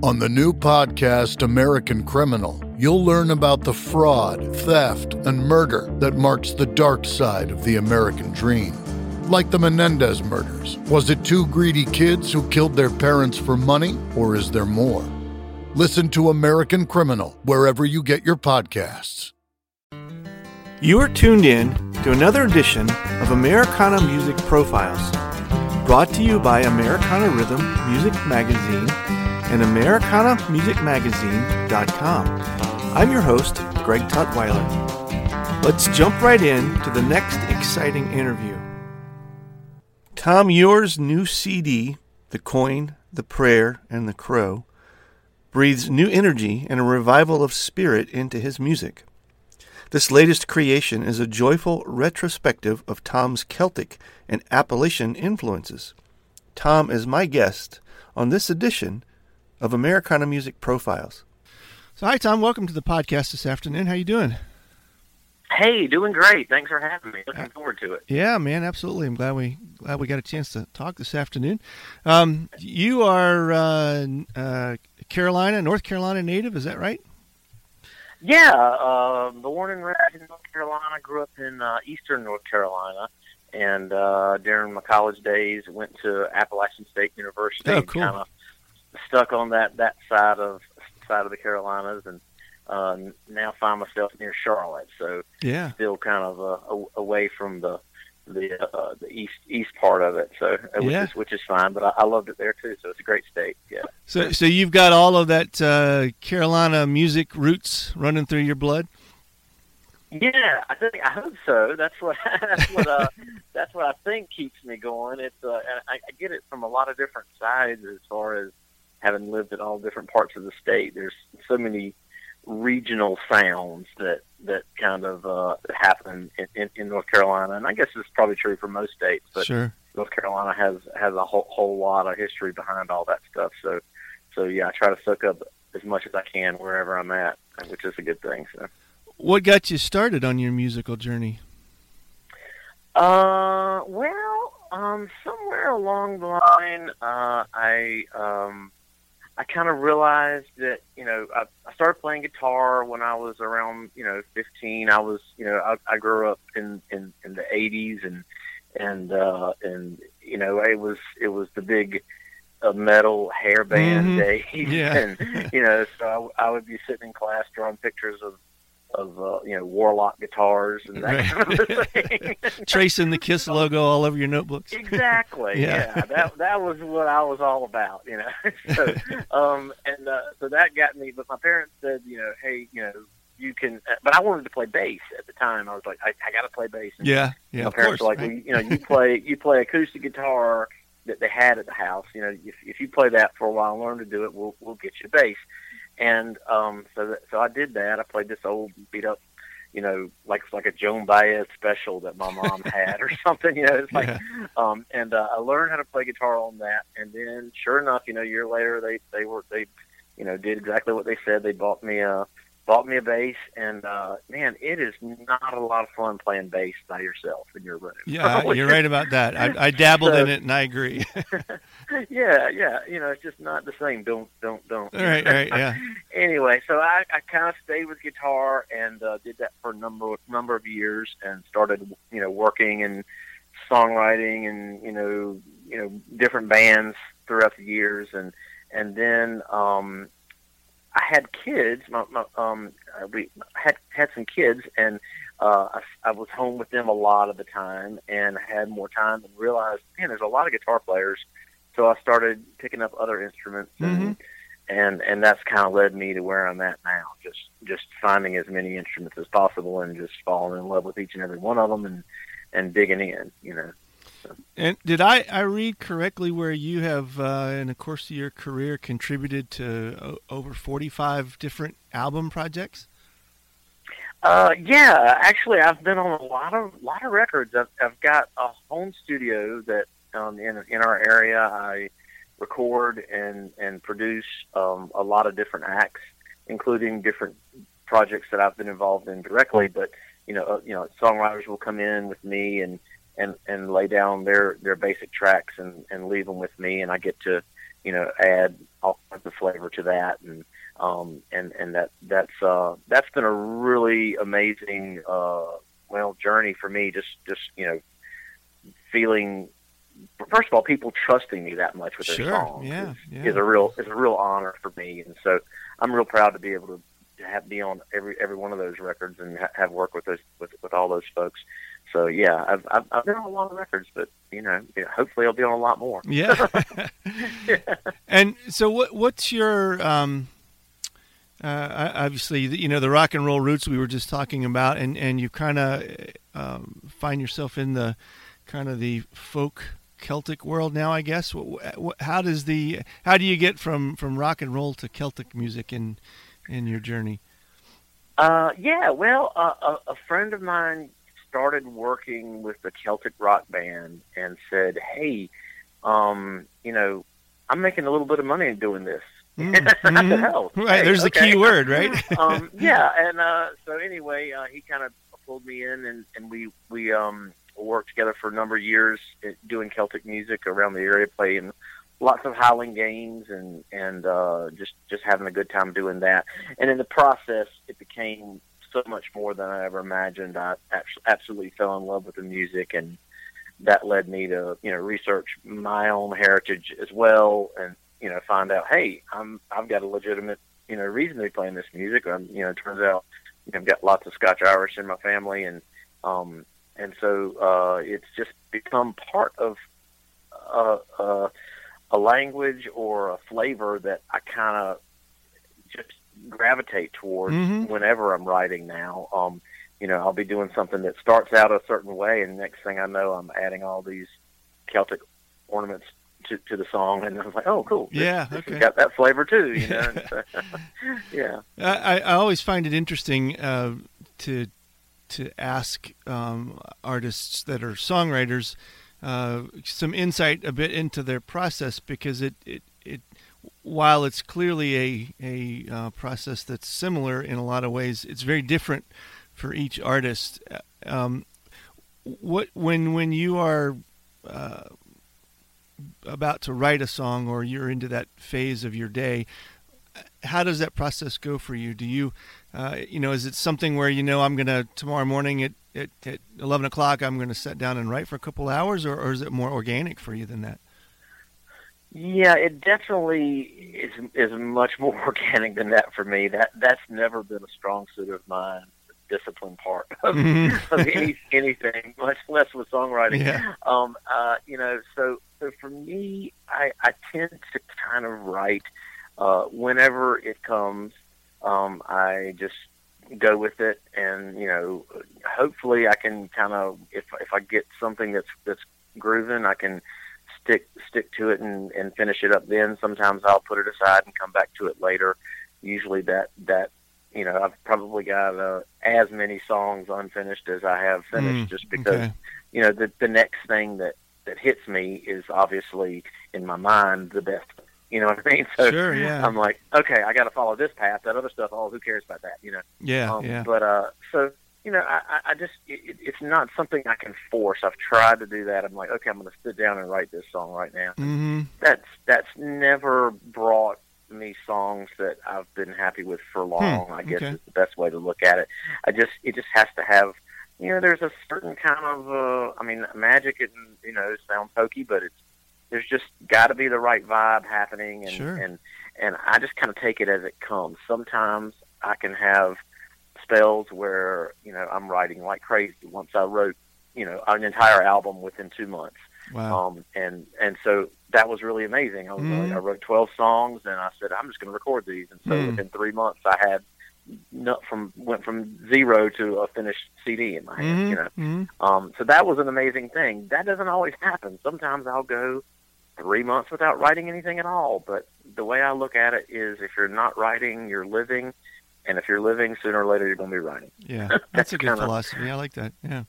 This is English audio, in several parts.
On the new podcast, American Criminal, you'll learn about the fraud, theft, and murder that marks the dark side of the American dream. Like the Menendez murders, was it two greedy kids who killed their parents for money, or is there more? Listen to American Criminal wherever you get your podcasts. You are tuned in to another edition of Americana Music Profiles, brought to you by Americana Rhythm Music Magazine and AmericanaMusicMagazine.com. I'm your host, Greg Tutwiler. Let's jump right in to the next exciting interview. Tom Eure's new CD, The Coin, The Prayer, and The Crow, breathes new energy and a revival of spirit into his music. This latest creation is a joyful retrospective of Tom's Celtic and Appalachian influences. Tom is my guest on this edition of Americana Music Profiles. So, hi Tom, welcome to the podcast this afternoon. How you doing? Hey, doing great. Thanks for having me. Looking forward to it. Yeah, man, absolutely. I'm glad we glad we got a chance to talk this afternoon. Um, you are uh, uh, Carolina, North Carolina native, is that right? Yeah, uh, born and raised in North Carolina. Grew up in uh, Eastern North Carolina, and uh, during my college days, went to Appalachian State University. Oh, cool. Kind of stuck on that that side of side of the Carolinas, and uh, now find myself near Charlotte. So Yeah. still kind of uh, away from the the uh, the east east part of it. So uh, which Yeah. is which is fine, but I, I loved it there too. So it's a great state. Yeah. So, so you've got all of that uh, Carolina music roots running through your blood. Yeah, I think I hope so. That's what that's what uh, that's what I think keeps me going. It's uh, I, I get it from a lot of different sides as far as having lived in all different parts of the state. There's so many regional sounds that that kind of uh, happen in, in, in North Carolina, and I guess it's probably true for most states. But sure. North Carolina has has a whole, whole lot of history behind all that stuff. So so yeah, I try to soak up as much as I can wherever I'm at, which is a good thing. So. What got you started on your musical journey? Uh, well, um, somewhere along the line, uh, I um, I kind of realized that you know I, I started playing guitar when I was around you know 15. I was you know I, I grew up in, in in the 80s and and uh, and you know it was it was the big uh, metal hair band Mhm. days, Yeah. and you know so I, I would be sitting in class drawing pictures of of uh, you know Warlock guitars and that Right. kind of thing. Tracing the Kiss logo all over your notebooks. exactly. Yeah. yeah. That that was what I was all about, you know. so, um, and uh, so that got me. But my parents said, you know, hey, you know, you can. Uh, but I wanted to play bass at the time. I was like, I, I got to play bass. And Yeah, yeah, my of parents course. were like, right? well, you know, you play you play acoustic guitar that they had at the house. You know, if if you play that for a while and learn to do it, we'll we'll get you bass. And um, so that, so I did that. I played this old beat up, you know, like it's like a Joan Baez special that my mom had or something. You know, it's like Yeah. um, and uh, I learned how to play guitar on that. And then, sure enough, you know, a year later, they they were they, you know, did exactly what they said. They bought me a bought me a bass, and uh, man, it is not a lot of fun playing bass by yourself in your room. Yeah, you're right about that. I, I dabbled So- in it, and I agree. yeah, yeah, you know, it's just not the same. Don't don't don't. all right, all right, yeah. anyway, so I, I kind of stayed with guitar and uh, did that for a number number of years, and started you know working and songwriting and you know you know different bands throughout the years, and and then um, I had kids. My, my um, uh, we had had some kids, and uh, I, I was home with them a lot of the time, and I had more time, and realized, man, there's a lot of guitar players. So I started picking up other instruments, and and and that's kind of led me to where I'm at now. Just just finding as many instruments as possible, and just falling in love with each and every one of them, and and digging in. You know. And did I, I read correctly where you have, uh, in the course of your career, contributed to over 45 different album projects? Uh, yeah, actually, I've been on a lot of lot of records. I've, I've got a home studio that um, in in our area. I record and and produce um, a lot of different acts, including different projects that I've been involved in directly. But you know, uh, you know, songwriters will come in with me and and and lay down their their basic tracks and and leave them with me, and I get to you know, add all kinds of flavor to that, and um, and and that that's uh, that's been a really amazing uh, well journey for me. Just just you know, feeling first of all, people trusting me that much with sure, their songs yeah, is, yeah. is a real is a real honor for me, and so I'm real proud to be able to have be on every every one of those records and ha- have worked with those with with all those folks. So yeah, I've, I've I've been on a lot of records, but you know, hopefully I'll be on a lot more. Yeah. and so, what what's your um, uh, obviously you know the rock and roll roots we were just talking about, and and you kind of um, find yourself in the kind of the folk Celtic world now, I guess. How does the how do you get from from rock and roll to Celtic music in in your journey? Uh, yeah, well, uh, a, a friend of mine started working with the Celtic rock band and said, "Hey, um, you know, I'm making a little bit of money doing this." Mm-hmm. hell, right, hey, there's okay. the key word, right? um, yeah, and uh, so anyway, uh, he kind of pulled me in, and, and we we um, worked together for a number of years doing Celtic music around the area, playing lots of Highland games, and and uh, just just having a good time doing that. And in the process, it became so much more than I ever imagined. I absolutely fell in love with the music, and that led me to you know research my own heritage as well, and you know find out, hey, I'm I've got a legitimate you know reason to be playing this music. I'm you know it turns out you know, I've got lots of Scotch Irish in my family, and um, and so uh, it's just become part of uh, uh, a language or a flavor that I kind of just gravitate towards mm-hmm. whenever I'm writing now. Um, you know, I'll be doing something that starts out a certain way, and next thing I know, I'm adding all these Celtic ornaments to, to the song, and I was like, "Oh, cool! This, yeah, this okay. got that flavor too." You know, so, yeah. I, I always find it interesting uh, to to ask um, artists that are songwriters uh, some insight a bit into their process because it it, it while it's clearly a a uh, process that's similar in a lot of ways, it's very different for each artist. Um, what when when you are uh, about to write a song or you're into that phase of your day, how does that process go for you? Do you, uh, you know, is it something where you know I'm gonna tomorrow morning at at, at eleven o'clock I'm to sit down and write for a couple hours, or, or is it more organic for you than that? Yeah, it definitely is is much more organic than that for me. That that's never been a strong suit of mine. The discipline part of, Mm-hmm. of any, anything, much less with songwriting. Yeah. Um, uh, you know, so so for me, I, I tend to kind of write uh, whenever it comes. Um, I just go with it, and you know, hopefully, I can kind of if if I get something that's that's grooving, I can stick stick to it and, and finish it up. Then sometimes I'll put it aside and come back to it later. Usually, that that you know, I've probably got uh, as many songs unfinished as I have finished, Mm, just because okay. you know the the next thing that that hits me is obviously in my mind the best. You know what I mean? So Sure, yeah. I'm like, okay, I got to follow this path. That other stuff, oh, who cares about that? You know? Yeah, Um, yeah. But uh, so you know, I, I- just it, it's not something I can force. I've tried to do that. I'm like, okay, I'm going to sit down and write this song right now. Mm-hmm. That's that's never brought me songs that I've been happy with for long. I guess okay. is the best way to look at it. I just it just has to have. You know, there's a certain kind of, uh, I mean, magic, and you know, it sounds hokey, but it's there's just got to be the right vibe happening, and Sure. and and I just kind of take it as it comes. Sometimes I can have spells where you know I'm writing like crazy. Once I wrote, you know, an entire album within two months, Wow. um, and and so that was really amazing. I was Mhm. like, I wrote 12 songs, and I said I'm just going to record these, and so Mm. within three months I had not from went from zero to a finished CD in my hand. Mhm, You know, mhm. um, so that was an amazing thing. That doesn't always happen. Sometimes I'll go three months without writing anything at all. But the way I look at it is, if you're not writing, you're living, and if you're living, sooner or later you're going to be writing. Yeah, that's a good kinda- philosophy. I like that. Yeah.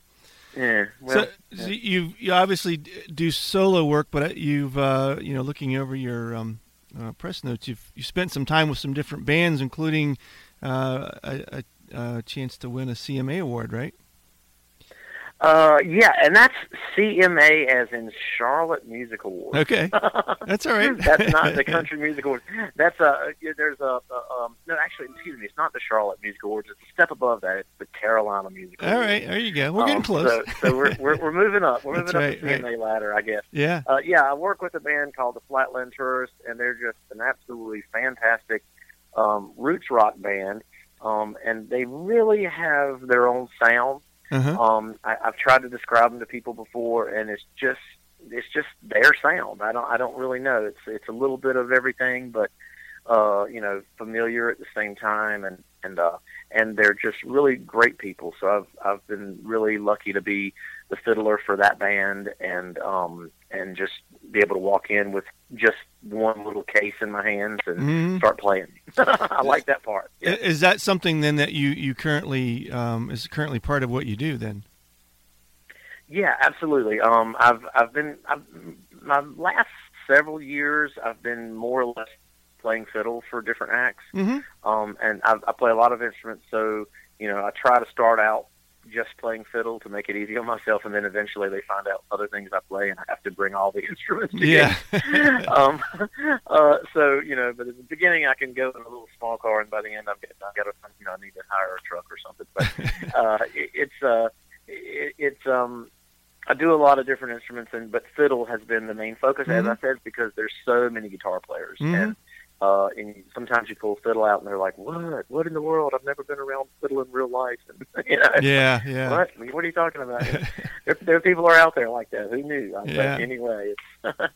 Yeah. Well, so, so you you obviously do solo work, but you've uh, you know looking over your um, uh, press notes, you've you spent some time with some different bands, including uh, a, a, a chance to win a CMA award, right? Uh, yeah, and that's CMA as in Charlotte Music Awards. Okay, that's all right. that's not the Country Music Awards. That's a there's a, a um, no, actually, excuse me, it's not the Charlotte Music Awards. It's a step above that. It's the Carolina Music Awards. All right, there you go. We're getting Um, close. So, so we're, we're we're moving up. We're moving up the CMA ladder, I guess. yeah. Uh, yeah, I work with a band called the Flatland Tourists, and they're just an absolutely fantastic um, roots rock band. Um, and they really have their own sound. Uh-huh. Um, I, I've tried to describe them to people before, and it's just it's just their sound. I don't I don't really know. It's it's a little bit of everything, but uh, you know, familiar at the same time, and and uh, and they're just really great people. So I've I've been really lucky to be the fiddler for that band, and um, and just be able to walk in with just one little case in my hands and Mhm. start playing. I like that part. I- Is that something then that you you currently um, is currently part of what you do then? Yeah, absolutely. Um, I've I've been I've, my last several years I've been more or less playing fiddle for different acts. Mm-hmm. Um, and I, I play a lot of instruments, so you know I try to start out just playing fiddle to make it easy on myself, and then eventually they find out other things I play, and I have to bring all the instruments Yeah. um, uh, so you know, but at the beginning I can go in a little small car, and by the end I'm getting, I've got to, you know, I need to hire a truck or something. But uh, it, it's uh, it, it's um, I do a lot of different instruments, and but fiddle has been the main focus, as Mhm. I said, because there's so many guitar players, Mhm. and uh, and sometimes you pull fiddle out, and they're like, "What? What in the world? I've never been around fiddle in real life." And, you know, yeah, yeah. what? What are you talking about? there, there people are out there like that. Who knew? Uh, Yeah. But anyway, it's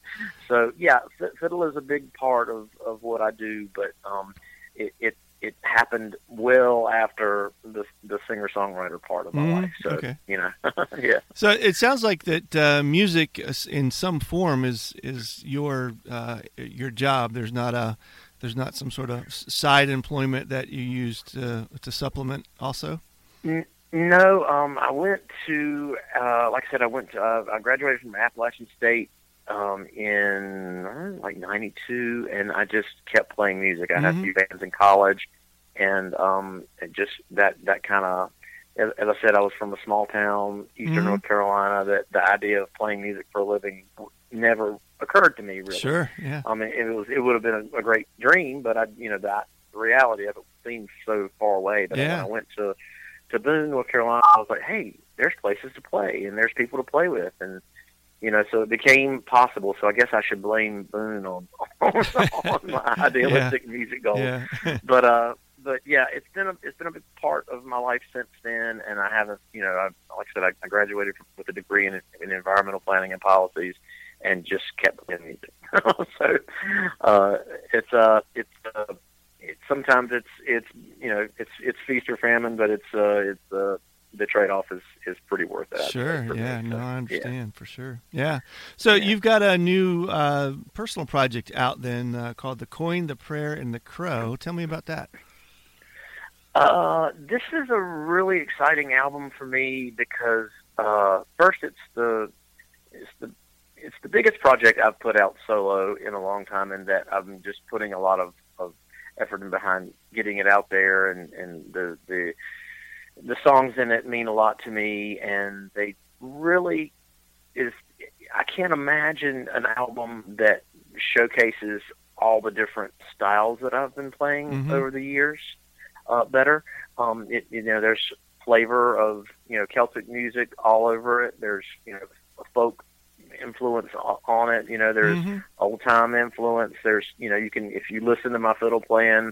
so yeah. f- Fiddle is a big part of of what I do, but um, it it it happened well after the the singer songwriter part of my Mhm. life. So Okay. you know, yeah. So it sounds like that uh, music in some form is is your uh, your job. There's not a there's not some sort of side employment that you use to to supplement also. No, um, I went to, uh, like I said, I went to, uh, I graduated from Appalachian State um, in uh, like '92, and I just kept playing music. I had a Mhm. few bands in college, and um, it just that that kind of, as, as I said, I was from a small town, eastern Mhm. North Carolina. That the idea of playing music for a living never occurred to me. Really, Sure. Yeah. I mean, it was it would have been a, a great dream, but I, you know, that reality of it seemed so far away. But Yeah. when I went to to Boone, North Carolina, I was like, hey, there's places to play and there's people to play with, and you know, so it became possible. So I guess I should blame Boone on on, my idealistic music goals. Yeah. But uh, but yeah, it's been a it's been a big part of my life since then, and I haven't, you know, I, like I said, I, I graduated with a degree in, in environmental planning and policies, and just kept playing music. so uh, it's uh it's uh, it's sometimes it's it's you know it's it's feast or famine, but it's uh it's uh the trade off is is pretty worth it. Sure. me. Yeah. So, No, I yeah. understand for sure. Yeah. So Yeah. you've got a new uh, personal project out then uh, called "The Coin, the Prayer, and the Crow." Tell me about that. Uh, this is a really exciting album for me because uh, first it's the it's the it's the biggest project I've put out solo in a long time, and that I'm just putting a lot of, of effort in behind getting it out there, and, and the the the songs in it mean a lot to me, and they really is. I can't imagine an album that showcases all the different styles that I've been playing Mhm. over the years uh, better. Um, it, you know, there's flavor of you know Celtic music all over it. There's you know folk influence on it. You know, there's Mhm. old time influence. There's you know you can if you listen to my fiddle playing,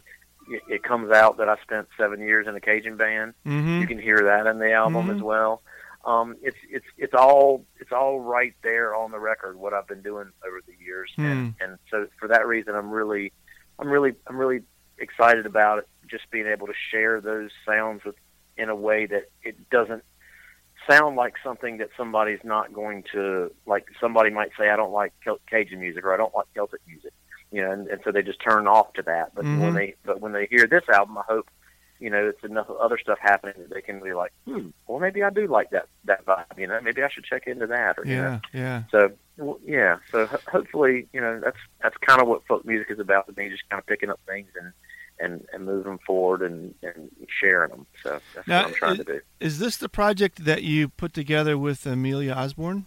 it, it comes out that I spent seven years in a Cajun band. Mhm. You can hear that in the album Mhm. as well. Um, it's it's it's all it's all right there on the record what I've been doing over the years, and and so for that reason I'm really I'm really I'm really excited about it. Just being able to share those sounds with in a way that it doesn't sound like something that somebody's not going to like. Somebody might say I don't like Cajun music or I don't like Celtic music, you know, and, and so they just turn off to that. But Mhm. when they but when they hear this album, I hope you know it's enough other stuff happening that they can be like, hmm, well maybe I do like that that vibe, you know, maybe I should check into that or you know. Yeah. Yeah. So well, yeah, so ho- hopefully, you know, that's that's kind of what folk music is about to me, just kind of picking up things and and and them forward and and sharing them. So that's Now, what I'm trying is- to do. Is this the project that you put together with Amelia Osborne?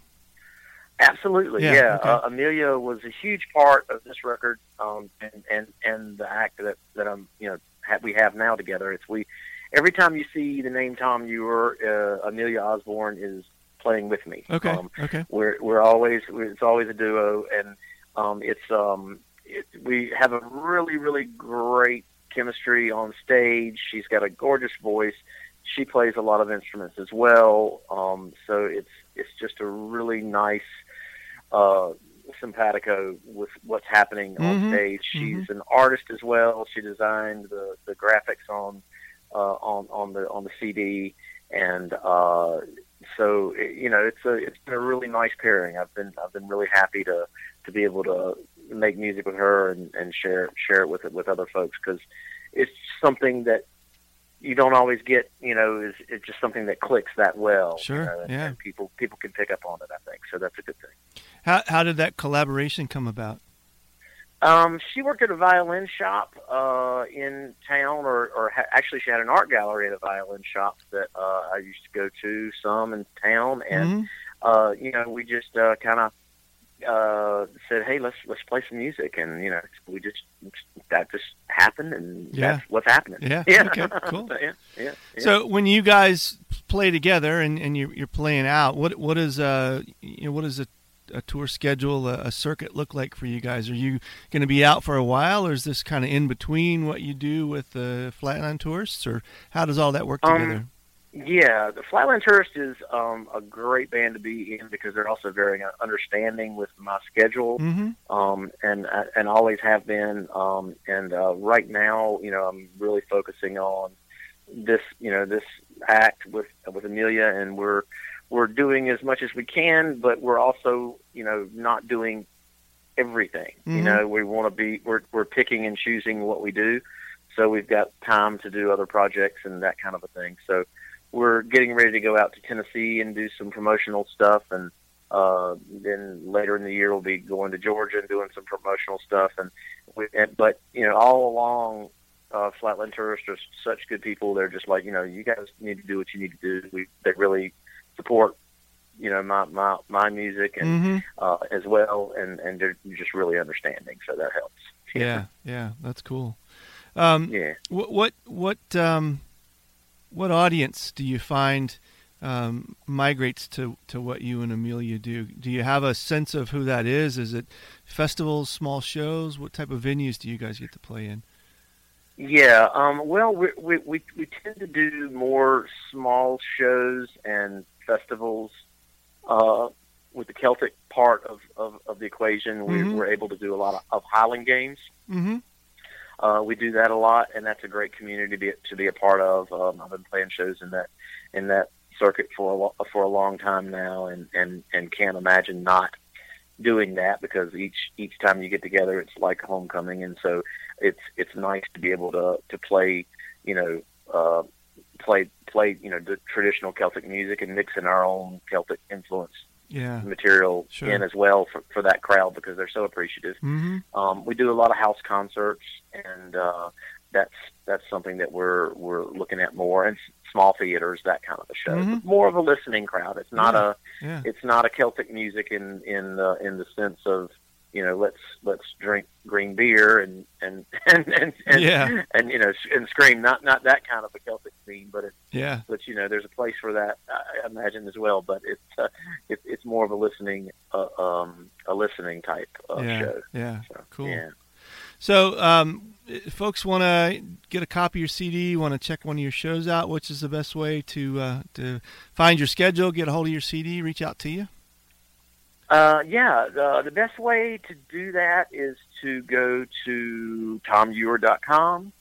Absolutely, Yeah, yeah. okay. Uh, Amelia was a huge part of this record, um, and and and the act that that I'm you know ha- we have now together. It's we every time you see the name Tom Eure, uh, Amelia Osborne is playing with me. Okay. Um, okay. we're we're always it's always a duo, and um, it's um, it, we have a really really great chemistry on stage. She's got a gorgeous voice. She plays a lot of instruments as well. Um, so it's it's just a really nice uh, simpatico with what's happening on Mhm, stage. She's an artist as well. She designed the, the graphics on uh, on on the on the CD, and uh, so you know it's a it's been a really nice pairing. I've been I've been really happy to to be able to make music with her and, and share share it with with other folks because it's something that you don't always get. You know, is it's just something that clicks that well. Sure, you know, and, yeah. and people people can pick up on it. I think so. That's a good thing. How how did that collaboration come about? Um, she worked at a violin shop uh, in town, or, or ha- actually, she had an art gallery at a violin shop that uh, I used to go to some in town, and Mhm. uh, you know, we just uh, kind of uh, said, "Hey, let's let's play some music," and you know, we just that just happened, and Yeah. that's what's happening. Yeah, yeah, okay, cool. yeah, yeah, yeah. So when you guys play together and, and you're, you're playing out, what what is uh you know what is a, a tour schedule, a, a circuit look like for you guys? Are you going to be out for a while, or is this kind of in between what you do with the Flatland Tourists, or how does all that work Um, together? Yeah, the Flatland Tourist is um, a great band to be in because they're also very understanding with my schedule. hmm um, and uh, and always have been. Um, and uh, right now, you know, I'm really focusing on this, you know, this act with with Amelia, and we're we're doing as much as we can, but we're also, you know, not doing everything. You Mhm. know, we want to be we're we're picking and choosing what we do, so we've got time to do other projects and that kind of a thing. So we're getting ready to go out to Tennessee and do some promotional stuff and uh, then later in the year, we'll be going to Georgia and doing some promotional stuff. And, we, and but you know, all along, uh, Flatland Tourists are such good people. They're just like, you know, you guys need to do what you need to do. We they really support, you know, my my my music and hmm uh, as well, and and they're just really understanding. So that helps. Yeah, yeah, that's cool. Um, yeah. What what what um, what audience do you find um, migrates to, to what you and Amelia do? Do you have a sense of who that is? Is it festivals, small shows? What type of venues do you guys get to play in? Yeah, um, well, we, we we we tend to do more small shows and festivals. Uh, with the Celtic part of, of, of the equation, we, Mhm. we're able to do a lot of, of Highland games. Mm-hmm. Uh, we do that a lot, and that's a great community to be to be a part of. Um, I've been playing shows in that in that circuit for a for a long time now, and, and, and can't imagine not doing that because each each time you get together, it's like homecoming, and so it's it's nice to be able to to play, you know, uh, play play you know the traditional Celtic music and mix in our own Celtic influence Yeah. material Sure. in as well for for that crowd because they're so appreciative. Mm-hmm. Um, we do a lot of house concerts, and uh, that's that's something that we're we're looking at more, and small theaters, that kind of a show. Mhm. More of a listening crowd. It's not a Yeah. it's not a Celtic music in in the in the sense of you know let's let's drink green beer and and and and, and, Yeah. and you know and scream. Not not that kind of a Celtic theme, but it's Yeah. but you know there's a place for that I imagine as well. But it's uh, it, it's more of a listening uh, um, a listening type of yeah. show. Yeah. So, Cool. Yeah. So, um, if folks want to get a copy of your CD, want to check one of your shows out, which is the best way to uh, to find your schedule, get a hold of your CD, reach out to you? Uh, yeah, the, the best way to do that is to go to tomeure.com.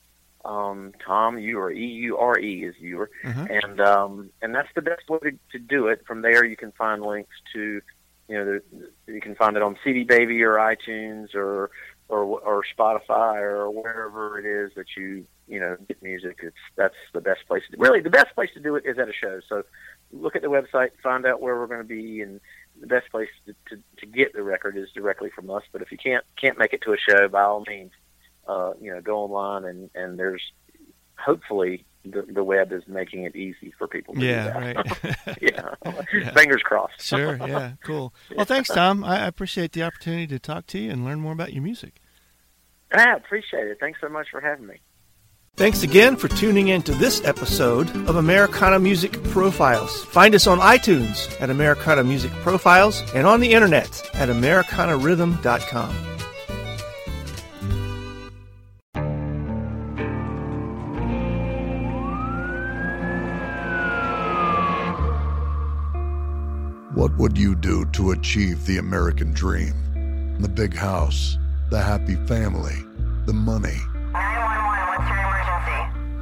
Um, Tom Eure, E U R E is Eure, Uh-huh. and um, and that's the best way to, to do it. From there, you can find links to, you know, the, you can find it on CD Baby or iTunes or or or Spotify or wherever it is that you you know get music. It's that's the best place. To, really, the best place to do it is at a show. So look at the website, find out where we're going to be, and the best place to, to, to get the record is directly from us. But if you can't can't make it to a show, by all means, uh, you know, go online and and there's hopefully the, the web is making it easy for people. yeah, right. yeah. yeah. fingers crossed. sure. Yeah. Cool. Well, thanks, Tom. I appreciate the opportunity to talk to you and learn more about your music. I appreciate it. Thanks so much for having me. Thanks again for tuning in to this episode of Americana Music Profiles. Find us on iTunes at Americana Music Profiles and on the internet at AmericanaRhythm.com. What would you do to achieve the American dream? The big house, the happy family, the money.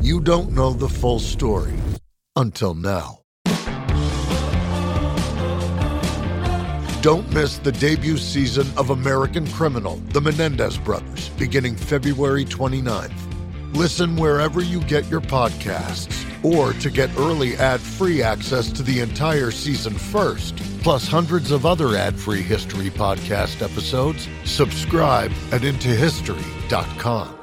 you don't know the full story. Until now. Don't miss the debut season of American Criminal, The Menendez Brothers, beginning February 29th. Listen wherever you get your podcasts, or to get early ad free access to the entire season first, plus hundreds of other ad free history podcast episodes, subscribe at IntoHistory.com.